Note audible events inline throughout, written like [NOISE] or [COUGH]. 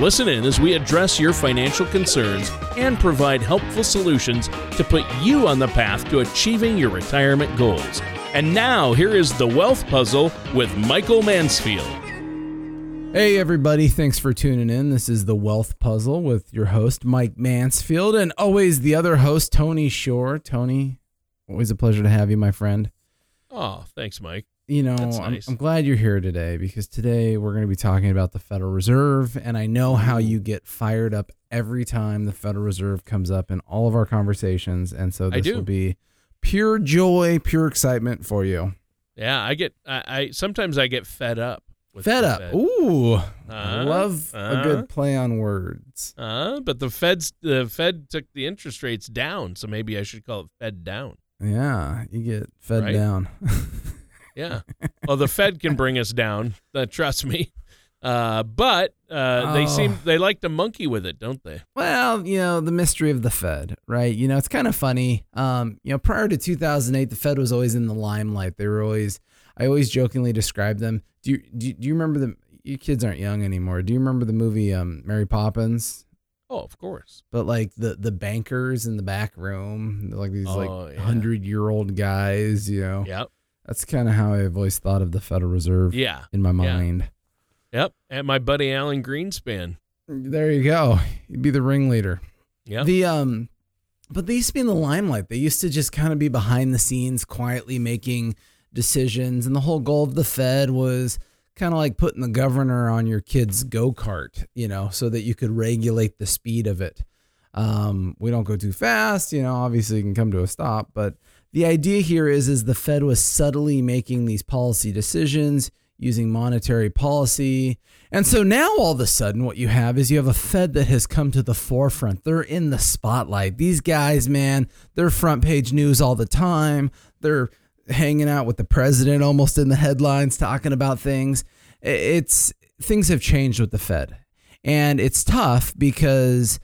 Listen in as we address your financial concerns and provide helpful solutions to put you on the path to achieving your retirement goals. And now, here is the Wealth Puzzle with Michael Mansfield. Hey, everybody, thanks for tuning in. This is the Wealth Puzzle with your host, Mike Mansfield, and always the other host, Tony Shore. Tony, always a pleasure to have you, my friend. Oh, thanks, Mike. You know, I'm. I'm glad you're here today because today we're going to be talking about the Federal Reserve, and I know how you get fired up every time the Federal Reserve comes up in all of our conversations, and so this will be pure joy, pure excitement for you. Yeah, I get, I, I sometimes I get fed up. Fed up. Fed. Ooh, I Uh, love a uh. good play on words. Uh, but the Fed's the Fed took the interest rates down, so maybe I should call it Fed down. Yeah, you get fed Right? down. [LAUGHS] Yeah. well, the Fed can bring us down. Uh, trust me. Uh, but uh, they Oh. seem they like to monkey with it, don't they? Well, you know, the mystery of the Fed, right? You know, it's kind of funny. Um, you know, prior to 2008, the Fed was always in the limelight. They were always, I always jokingly described them. Do you, do you, do you remember the, you kids aren't young anymore. Do you remember the movie um, Mary Poppins? Oh, of course. But like the, the bankers in the back room, like these Oh, like yeah. 100 year old guys, you know? Yep. That's kind of how I've always thought of the Federal Reserve Yeah. in my Yeah. mind. Yep. And my buddy Alan Greenspan. There you go. You'd be the ringleader. Yep. The um, but they used to be in the limelight. They used to just kind of be behind the scenes, quietly making decisions, and the whole goal of the Fed was kind of like putting the governor on your kid's go kart, you know, so that you could regulate the speed of it. Um, we don't go too fast, you know. Obviously, you can come to a stop, but the idea here is is the Fed was subtly making these policy decisions using monetary policy. And so now all of a sudden what you have is you have a Fed that has come to the forefront. They're in the spotlight. These guys, man, they're front page news all the time. They're hanging out with the president almost in the headlines talking about things. It's things have changed with the Fed. And it's tough because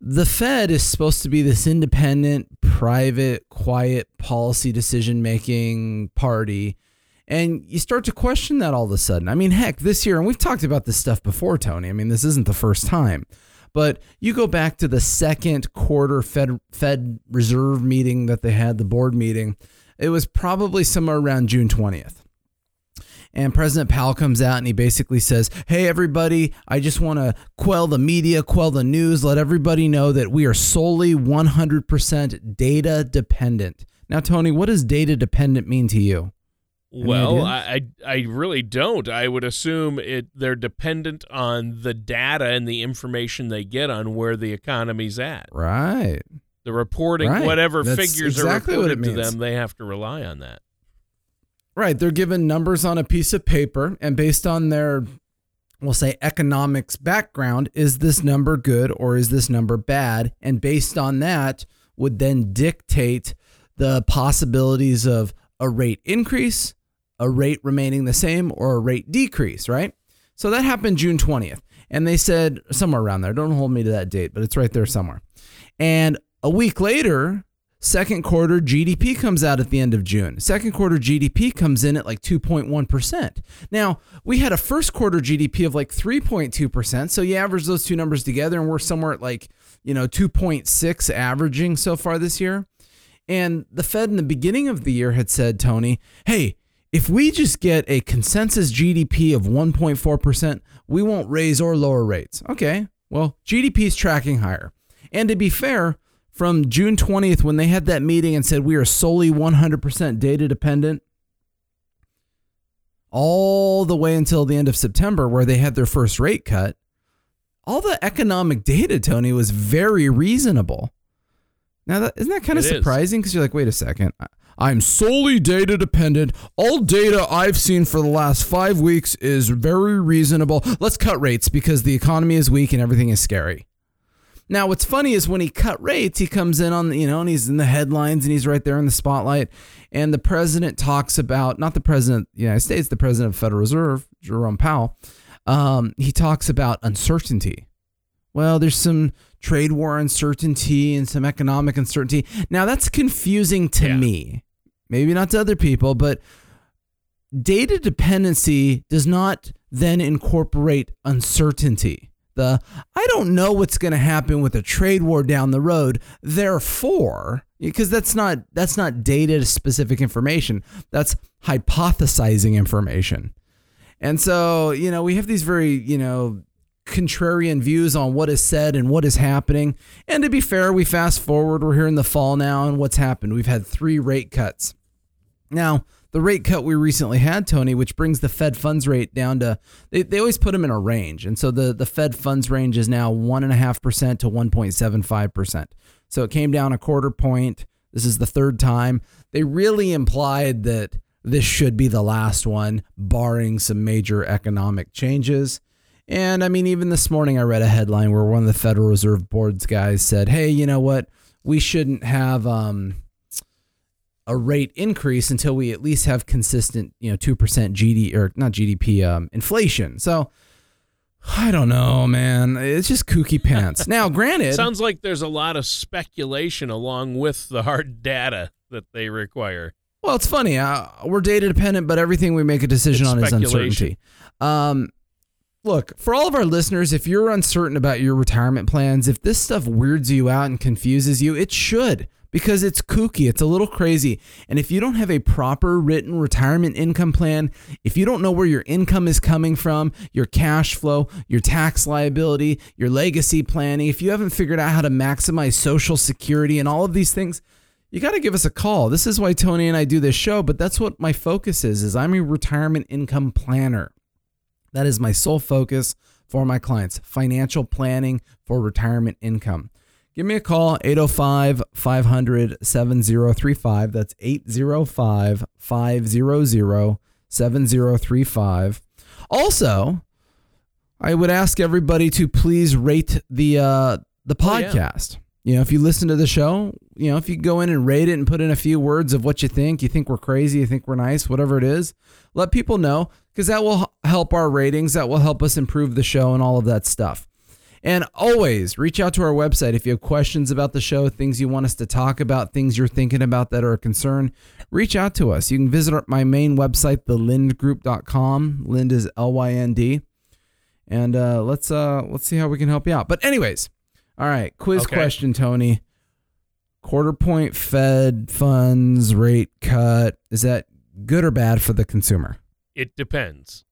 the Fed is supposed to be this independent, private, quiet policy decision making party. And you start to question that all of a sudden. I mean, heck, this year, and we've talked about this stuff before, Tony. I mean, this isn't the first time. But you go back to the second quarter Fed Fed Reserve meeting that they had, the board meeting. It was probably somewhere around June 20th. And President Powell comes out and he basically says, Hey, everybody, I just want to quell the media, quell the news, let everybody know that we are solely 100% data dependent. Now, Tony, what does data dependent mean to you? Any Well, ideas? I, I really don't. I would assume it they're dependent on the data and the information they get on where the economy's at. Right. The reporting, Right. whatever That's figures exactly are reported to them, they have to rely on that. Right. They're given numbers on a piece of paper, and based on their, we'll say, economics background, is this number good or is this number bad? And based on that, would then dictate the possibilities of a rate increase, a rate remaining the same, or a rate decrease, right? So that happened June 20th. And they said somewhere around there. Don't hold me to that date, but it's right there somewhere. And a week later, second quarter GDP comes out at the end of June. Second quarter GDP comes in at like 2.1%. Now, we had a first quarter GDP of like 3.2%. So you average those two numbers together and we're somewhere at like, you know, 2.6 averaging so far this year. And the Fed in the beginning of the year had said, Tony, hey, if we just get a consensus GDP of 1.4%, we won't raise or lower rates. Okay, well, GDP is tracking higher. And to be fair, from June 20th, when they had that meeting and said we are solely 100% data dependent, all the way until the end of September, where they had their first rate cut, all the economic data, Tony, was very reasonable. Now, that, isn't that kind of It is. surprising? Because you're like, wait a second. I'm solely data dependent. All data I've seen for the last five weeks is very reasonable. Let's cut rates because the economy is weak and everything is scary. Now, what's funny is when he cut rates, he comes in on, the, you know, and he's in the headlines and he's right there in the spotlight. And the president talks about, not the president of the United States, the president of the Federal Reserve, Jerome Powell, um, he talks about uncertainty. Well, there's some trade war uncertainty and some economic uncertainty. Now, that's confusing to Yeah. me. Maybe not to other people, but data dependency does not then incorporate uncertainty. The I don't know what's going to happen with a trade war down the road. Therefore, because that's not that's not data specific information. That's hypothesizing information. And so, you know, we have these very, you know, contrarian views on what is said and what is happening. And to be fair, we fast forward, we're here in the fall now, and what's happened? We've had three rate cuts. Now, the rate cut we recently had, Tony, which brings the Fed funds rate down to, they, they always put them in a range. And so the, the Fed funds range is now 1.5% to 1.75%. So it came down a quarter point. This is the third time. They really implied that this should be the last one, barring some major economic changes. And I mean, even this morning, I read a headline where one of the Federal Reserve Board's guys said, hey, you know what? We shouldn't have. Um, a rate increase until we at least have consistent, you know, 2% GD or not GDP um, inflation. So I don't know, man. It's just kooky pants. [LAUGHS] now, granted, Sounds like there's a lot of speculation along with the hard data that they require. well, it's funny. Uh, we're data dependent, but everything we make a decision It's on is uncertainty. Um, look, for all of our listeners, if you're uncertain about your retirement plans, if this stuff weirds you out and confuses you, it should because it's kooky. It's a little crazy. And if you don't have a proper written retirement income plan, if you don't know where your income is coming from, your cash flow, your tax liability, your legacy planning, if you haven't figured out how to maximize social security and all of these things, you got to give us a call. This is why Tony and I do this show, but that's what my focus is is I'm a retirement income planner. That is my sole focus for my clients, financial planning for retirement income. Give me a call 805 500 7035. That's 805 500 7035. Also, I would ask everybody to please rate the uh, the Oh, yeah. podcast. You know, if you listen to the show, you know, if you go in and rate it and put in a few words of what you think, you think we're crazy, you think we're nice, whatever it is, let people know because that will help our ratings. That will help us improve the show and all of that stuff. And always reach out to our website if you have questions about the show, things you want us to talk about, things you're thinking about that are a concern. Reach out to us. You can visit my main website, thelyndgroup.com. Lynd is L Y N D. And uh, let's uh, let's see how we can help you out. But anyways, all right, quiz Okay. question, Tony. Quarter point Fed funds rate cut is that good or bad for the consumer? It depends.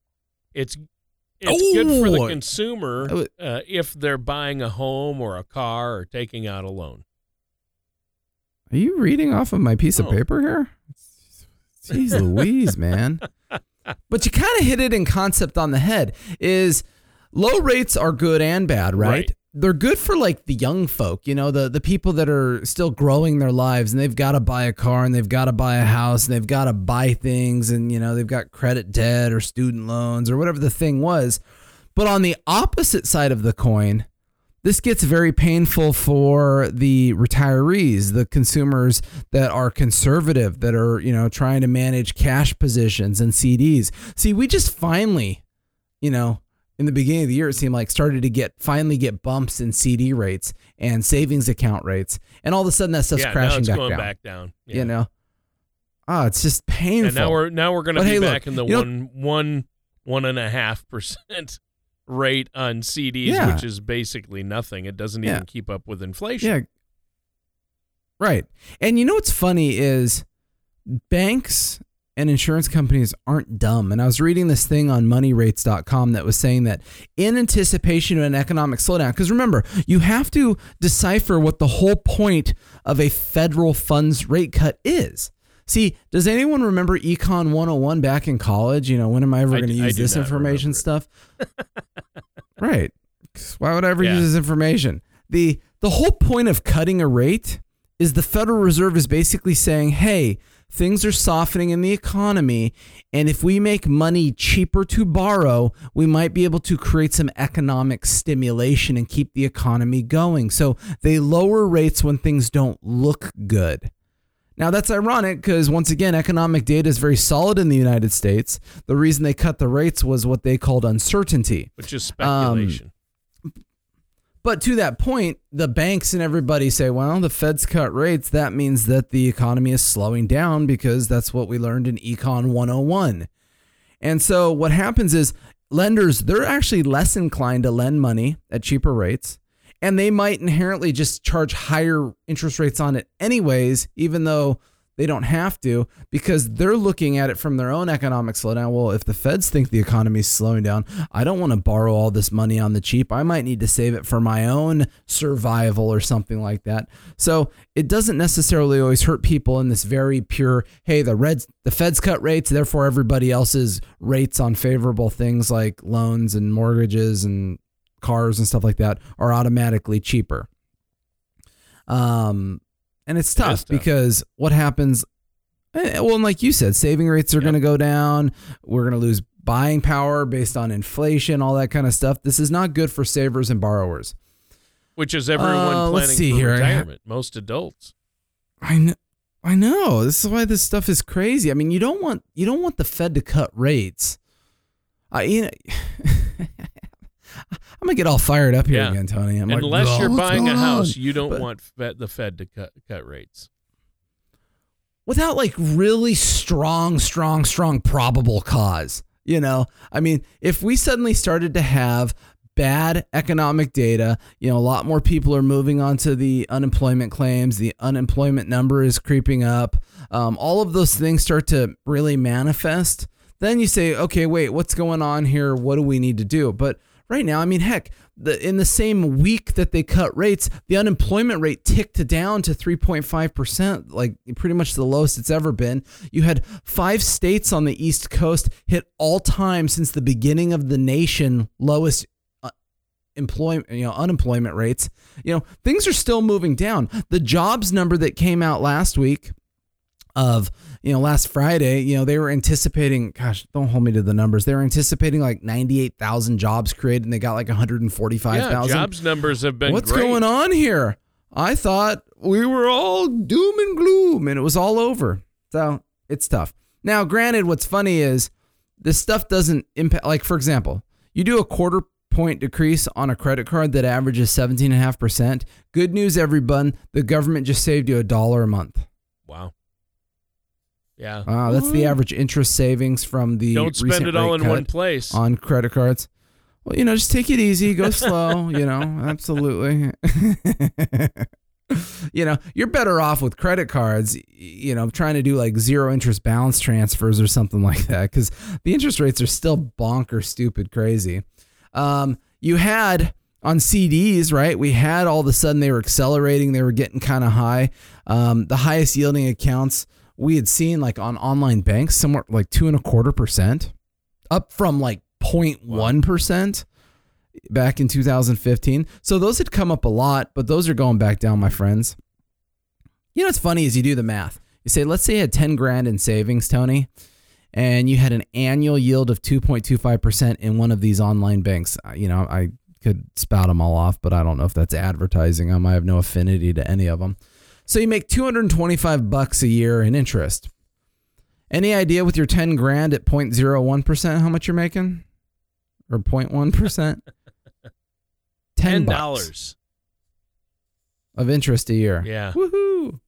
It's it's good for the Oh. consumer Oh. uh, if they're buying a home or a car or taking out a loan. Are you reading off of my piece of paper here? [LAUGHS] Jeez Louise, man. But you kind of hit it in concept on the head is low rates are good and bad, right? Right. They're good for like the young folk, you know, the the people that are still growing their lives and they've got to buy a car and they've got to buy a house and they've got to buy things and you know, they've got credit debt or student loans or whatever the thing was. But on the opposite side of the coin, this gets very painful for the retirees, the consumers that are conservative, that are, you know, trying to manage cash positions and CDs. See, we just finally, you know, in the beginning of the year, it seemed like started to get finally get bumps in CD rates and savings account rates. And all of a sudden that stuff's yeah, now crashing it's back going down. back down. Yeah. You know? Ah, it's just painful. and now we're now we're going to But be hey, look, back in the you know- one one one and a half percent [LAUGHS] rate on CDs, Yeah. which is basically nothing. It doesn't even keep up with inflation. Yeah. Right. And you know what's funny is banks and insurance companies aren't dumb. And I was reading this thing on moneyrates.com that was saying that in anticipation of an economic slowdown, because remember, you have to decipher what the whole point of a federal funds rate cut is. See, does anyone remember Econ 101 back in college? You know, when am I ever going to use this information stuff? [LAUGHS] right. Why would I ever Yeah. use this information? The the whole point of cutting a rate is the Federal Reserve is basically saying, "Hey, things are softening in the economy. And if we make money cheaper to borrow, we might be able to create some economic stimulation and keep the economy going. So they lower rates when things don't look good. Now, that's ironic because, once again, economic data is very solid in the United States. The reason they cut the rates was what they called uncertainty, which is speculation. Um, but to that point, the banks and everybody say, well, the Fed's cut rates. That means that the economy is slowing down because that's what we learned in Econ 101. And so what happens is lenders, they're actually less inclined to lend money at cheaper rates. And they might inherently just charge higher interest rates on it, anyways, even though they don't have to because they're looking at it from their own economic slowdown. Well, if the feds think the economy is slowing down, I don't want to borrow all this money on the cheap. I might need to save it for my own survival or something like that. So it doesn't necessarily always hurt people in this very pure, hey, the reds the feds cut rates, therefore everybody else's rates on favorable things like loans and mortgages and cars and stuff like that are automatically cheaper. Um, and it's tough, tough. because what happens? Eh, well, like you said, saving rates are yep. going to go down. We're going to lose buying power based on inflation, all that kind of stuff. This is not good for savers and borrowers. Which is everyone uh, planning see for here. retirement. Most adults. I know. I know. This is why this stuff is crazy. I mean, you don't want you don't want the Fed to cut rates. I you know, [LAUGHS] I'm gonna get all fired up here yeah. again, Tony. I'm Unless like, you're buying a house, on? you don't but, want the Fed to cut cut rates without like really strong, strong, strong probable cause. You know, I mean, if we suddenly started to have bad economic data, you know, a lot more people are moving on to the unemployment claims, the unemployment number is creeping up, um, all of those things start to really manifest. Then you say, okay, wait, what's going on here? What do we need to do? But right now. I mean, heck, the, in the same week that they cut rates, the unemployment rate ticked down to 3.5%, like pretty much the lowest it's ever been. You had five states on the East Coast hit all time since the beginning of the nation lowest uh, employment you know unemployment rates you know things are still moving down the jobs number that came out last week of you know last Friday, you know they were anticipating. Gosh, don't hold me to the numbers. They were anticipating like ninety eight thousand jobs created, and they got like one hundred and forty five thousand. Yeah, jobs numbers have been. What's great. going on here? I thought we were all doom and gloom, and it was all over. So it's tough. Now, granted, what's funny is this stuff doesn't impact. Like for example, you do a quarter point decrease on a credit card that averages 17.5%. Good news, everyone. The government just saved you a dollar a month. Wow. Yeah. Wow, that's the average interest savings from the Don't spend it all in one place on credit cards. Well, you know, just take it easy, go [LAUGHS] slow, you know, absolutely. [LAUGHS] you know, you're better off with credit cards, you know, trying to do like zero interest balance transfers or something like that cuz the interest rates are still bonker stupid crazy. Um, you had on CDs, right? We had all of a sudden they were accelerating, they were getting kind of high. Um, the highest yielding accounts we had seen like on online banks somewhere like two and a quarter percent, up from like 0.1 percent back in 2015. So those had come up a lot, but those are going back down, my friends. You know what's funny is you do the math. You say, let's say you had 10 grand in savings, Tony, and you had an annual yield of 2.25% in one of these online banks. You know, I could spout them all off, but I don't know if that's advertising them. I have no affinity to any of them. So you make 225 bucks a year in interest. Any idea with your 10 grand at 0.01% how much you're making? Or 0.1%? [LAUGHS] 10 dollars of interest a year. Yeah. Woohoo.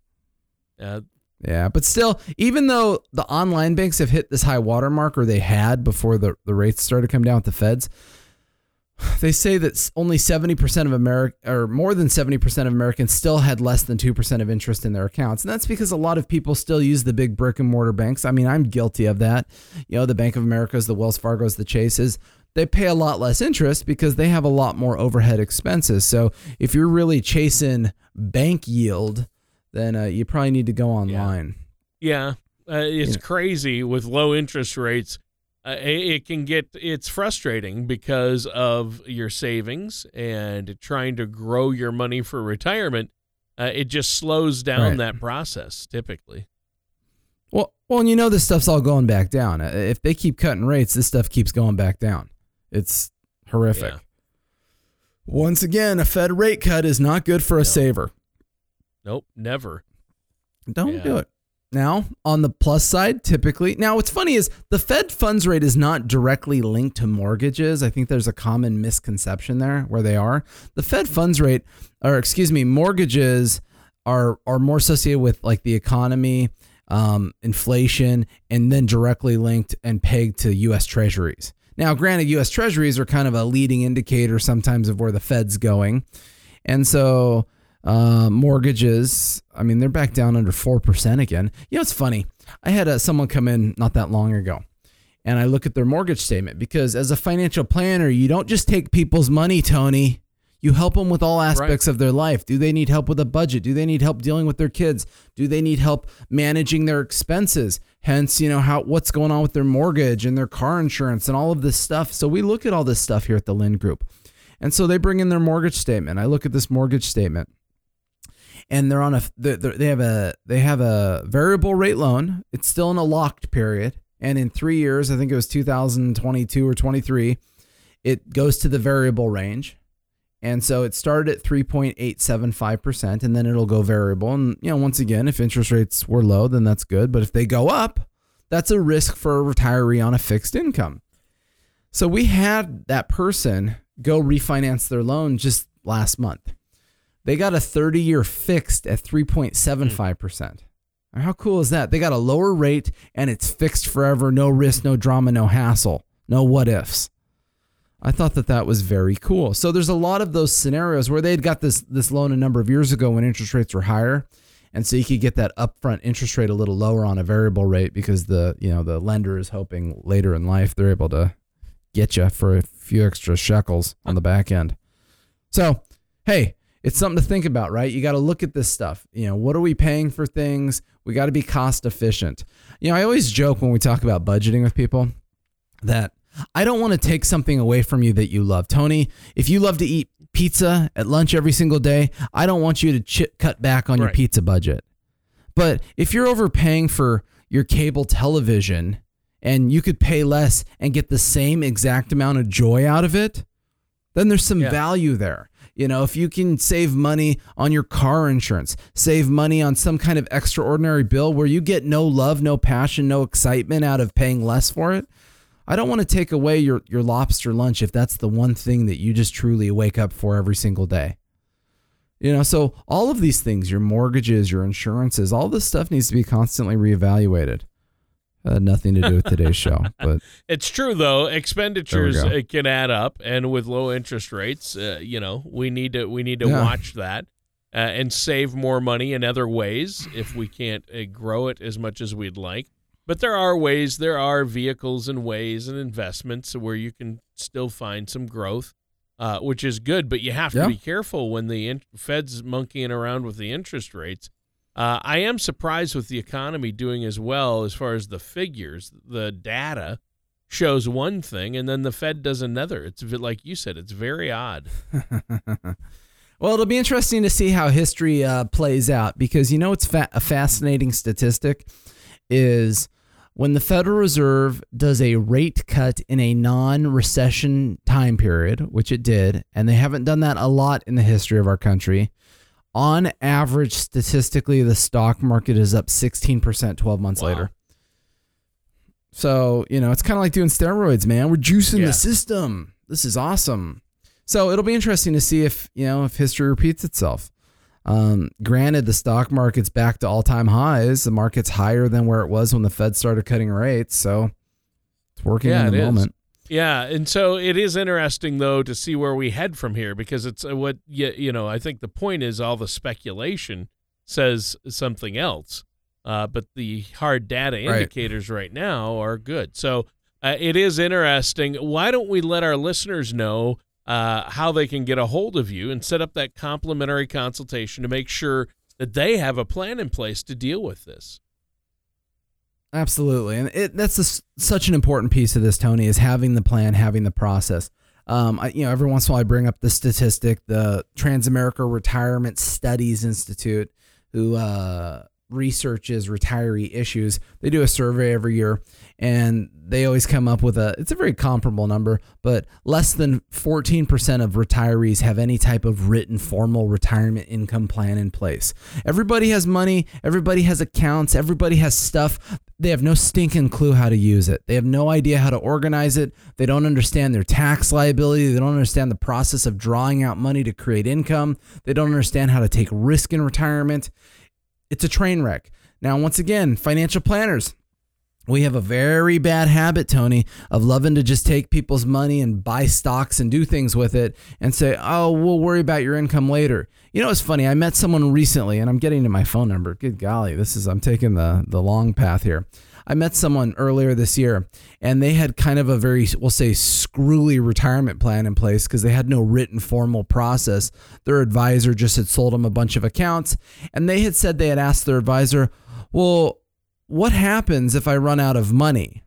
Uh, yeah, but still, even though the online banks have hit this high watermark, or they had before the, the rates started to come down with the feds, [SIGHS] they say that only 70% of America or more than 70% of Americans still had less than 2% of interest in their accounts. And that's because a lot of people still use the big brick and mortar banks. I mean, I'm guilty of that. You know, the Bank of America's, the Wells Fargo's, the Chases, they pay a lot less interest because they have a lot more overhead expenses. So if you're really chasing bank yield, then uh, you probably need to go online. Yeah. yeah. Uh, it's crazy with low interest rates uh, it can get it's frustrating because of your savings and trying to grow your money for retirement. Uh, it just slows down right. that process typically. Well, Well, and you know this stuff's all going back down. Uh, If they keep cutting rates, this stuff keeps going back down. It's horrific. Yeah. Once again, a Fed rate cut is not good for a No. saver. Nope, never. Don't Yeah. do it. Now, on the plus side, typically, now what's funny is the Fed funds rate is not directly linked to mortgages. I think there's a common misconception there where they are. The Fed funds rate, or excuse me, mortgages are are more associated with like the economy, um, inflation, and then directly linked and pegged to U.S. Treasuries. Now, granted, U.S. Treasuries are kind of a leading indicator sometimes of where the Fed's going, and so uh, mortgages, I mean, they're back down under 4% again. You know, it's funny. I had uh, someone come in not that long ago and I look at their mortgage statement because as a financial planner, you don't just take people's money, Tony. You help them with all aspects of their life. Do they need help with a budget? Do they need help dealing with their kids? Do they need help managing their expenses? Hence, you know, how what's going on with their mortgage and their car insurance and all of this stuff. So we look at all this stuff here at the Lynd Group. And so they bring in their mortgage statement. I look at this mortgage statement and they're on a they're, they have a they have a variable rate loan. It's still in a locked period, and in three years, I think it was 2022 or 23, it goes to the variable range, and so it started at 3.875 percent, and then it'll go variable. And you know, once again, if interest rates were low, then that's good. But if they go up, that's a risk for a retiree on a fixed income. So we had that person go refinance their loan just last month. They got a 30 year fixed at hmm. 3.75%. How cool is that? They got a lower rate and it's fixed forever, no risk, no drama, no hassle, no what ifs. I thought that that was very cool. So there's a lot of those scenarios where they had got this this loan a number of years ago when interest rates were higher, and so you could get that upfront interest rate a little lower on a variable rate because the you know the lender is hoping later in life they're able to get you for a few extra shekels on the back end. So hey, it's something to think about, right? You got to look at this stuff. You know, what are we paying for things? We got to be cost efficient. You know, I always joke when we talk about budgeting with people that I don't want to take something away from you that you love. Tony, if you love to eat pizza at lunch every single day, I don't want you to cut back on your pizza budget. But if you're overpaying for your cable television and you could pay less and get the same exact amount of joy out of it, then there's some Yeah. value there. You know, if you can save money on your car insurance, save money on some kind of extraordinary bill where you get no love, no passion, no excitement out of paying less for it, I don't want to take away your, your lobster lunch if that's the one thing that you just truly wake up for every single day. You know, so all of these things, your mortgages, your insurances, all this stuff needs to be constantly reevaluated. Uh, nothing to do with today's show, [LAUGHS] but It's true though. Expenditures uh, can add up, and with low interest rates, uh, you know, we need to we need to Yeah. watch that uh, and save more money in other ways if we can't uh, grow it as much as we'd like. But there are ways, there are vehicles and ways and investments where you can still find some growth, uh, which is good. But you have to Yeah. be careful when the in- Fed's monkeying around with the interest rates. Uh, I am surprised with the economy doing as well as far as the figures, the data shows one thing and then the Fed does another. It's like you said, it's very odd. [LAUGHS] well, it'll be interesting to see how history uh, plays out because you know it's fa- a fascinating statistic is when the Federal Reserve does a rate cut in a non-recession time period, which it did, and they haven't done that a lot in the history of our country. On average, statistically, the stock market is up 16% 12 months Wow. later. So, you know, it's kind of like doing steroids, man. We're juicing Yeah. the system. This is awesome. So it'll be interesting to see if, you know, if history repeats itself. Um, granted, the stock market's back to all time highs. The market's higher than where it was when the Fed started cutting rates. So it's working Yeah, in the it is. Yeah, and so it is interesting though to see where we head from here because it's uh, what you, you know. I think the point is all the speculation says something else, uh, but the hard data Right. indicators right now are good. So uh, it is interesting. Why don't we let our listeners know uh, how they can get a hold of you and set up that complimentary consultation to make sure that they have a plan in place to deal with this? Absolutely, and it, that's a such an important piece of this, Tony, is having the plan, having the process. Um, I, you know, every once in a while I bring up the statistic, the Transamerica Retirement Studies Institute, who uh, researches retiree issues. They do a survey every year and they always come up with a it's a very comparable number, but less than 14% of retirees have any type of written formal retirement income plan in place. Everybody has money, everybody has accounts, everybody has stuff. They have no stinking clue how to use it. They have no idea how to organize it. They don't understand their tax liability. They don't understand the process of drawing out money to create income. They don't understand how to take risk in retirement. It's a train wreck. Now, once again, financial planners, we have a very bad habit, Tony, of loving to just take people's money and buy stocks and do things with it and say, oh, we'll worry about your income later. You know, it's funny. I met someone recently and I'm getting to my phone number. Good golly, this is, I'm taking the, the long path here. I met someone earlier this year and they had kind of a very, we'll say, screwy retirement plan in place because they had no written formal process. Their advisor just had sold them a bunch of accounts and they had said they had asked their advisor, well, what happens if I run out of money?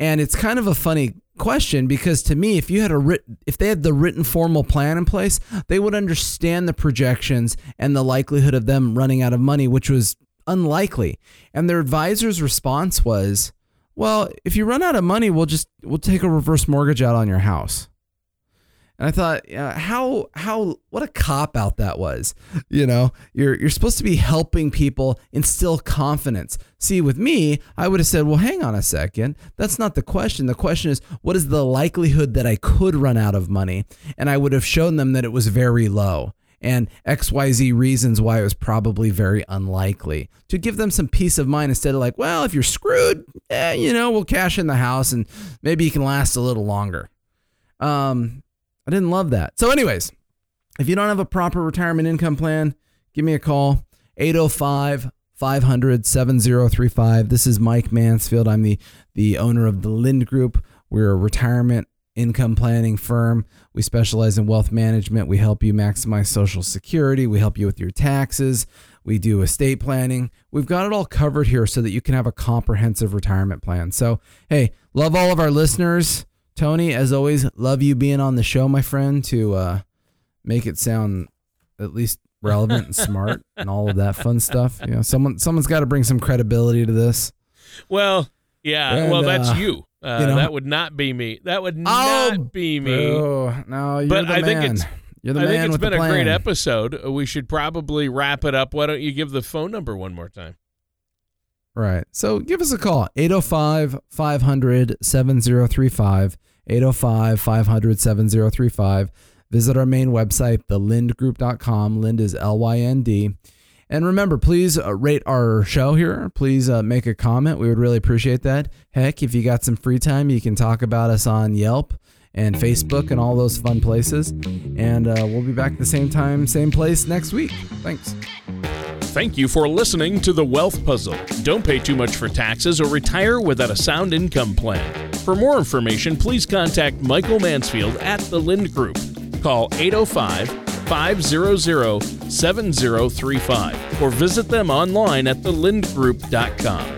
And it's kind of a funny question because to me, if you had a writ- if they had the written formal plan in place, they would understand the projections and the likelihood of them running out of money, which was unlikely. And their advisor's response was, "Well, if you run out of money, we'll just we'll take a reverse mortgage out on your house." And I thought, how how what a cop out that was. You know, you're you're supposed to be helping people instill confidence. See, with me, I would have said, well, hang on a second. That's not the question. The question is, what is the likelihood that I could run out of money? And I would have shown them that it was very low and XYZ reasons why it was probably very unlikely to give them some peace of mind instead of like, well, if you're screwed, eh, you know, we'll cash in the house and maybe you can last a little longer. Um, I didn't love that. So, anyways, if you don't have a proper retirement income plan, give me a call 805 500 7035. This is Mike Mansfield. I'm the, the owner of the Lynd Group. We're a retirement income planning firm. We specialize in wealth management. We help you maximize Social Security. We help you with your taxes. We do estate planning. We've got it all covered here so that you can have a comprehensive retirement plan. So, hey, love all of our listeners. Tony, as always, love you being on the show, my friend, to uh, make it sound at least relevant and [LAUGHS] smart and all of that fun stuff. You know, someone someone's got to bring some credibility to this. Well, yeah. And, well, that's uh, you. Uh, you know, that would not be me. That would not oh, be me. Oh, no, you're but the I man. think it's. You're the I think it's been a great episode. We should probably wrap it up. Why don't you give the phone number one more time? Right. So give us a call 805 500 7035. 805 500 7035. Visit our main website, thelyndgroup.com. Lynd is L Y N D. And remember, please uh, rate our show here. Please uh, make a comment. We would really appreciate that. Heck, if you got some free time, you can talk about us on Yelp and Facebook and all those fun places. And uh, we'll be back the same time, same place next week. Thanks. Thank you for listening to The Wealth Puzzle. Don't pay too much for taxes or retire without a sound income plan. For more information, please contact Michael Mansfield at The Lynd Group. Call 805 500 7035 or visit them online at thelyndgroup.com.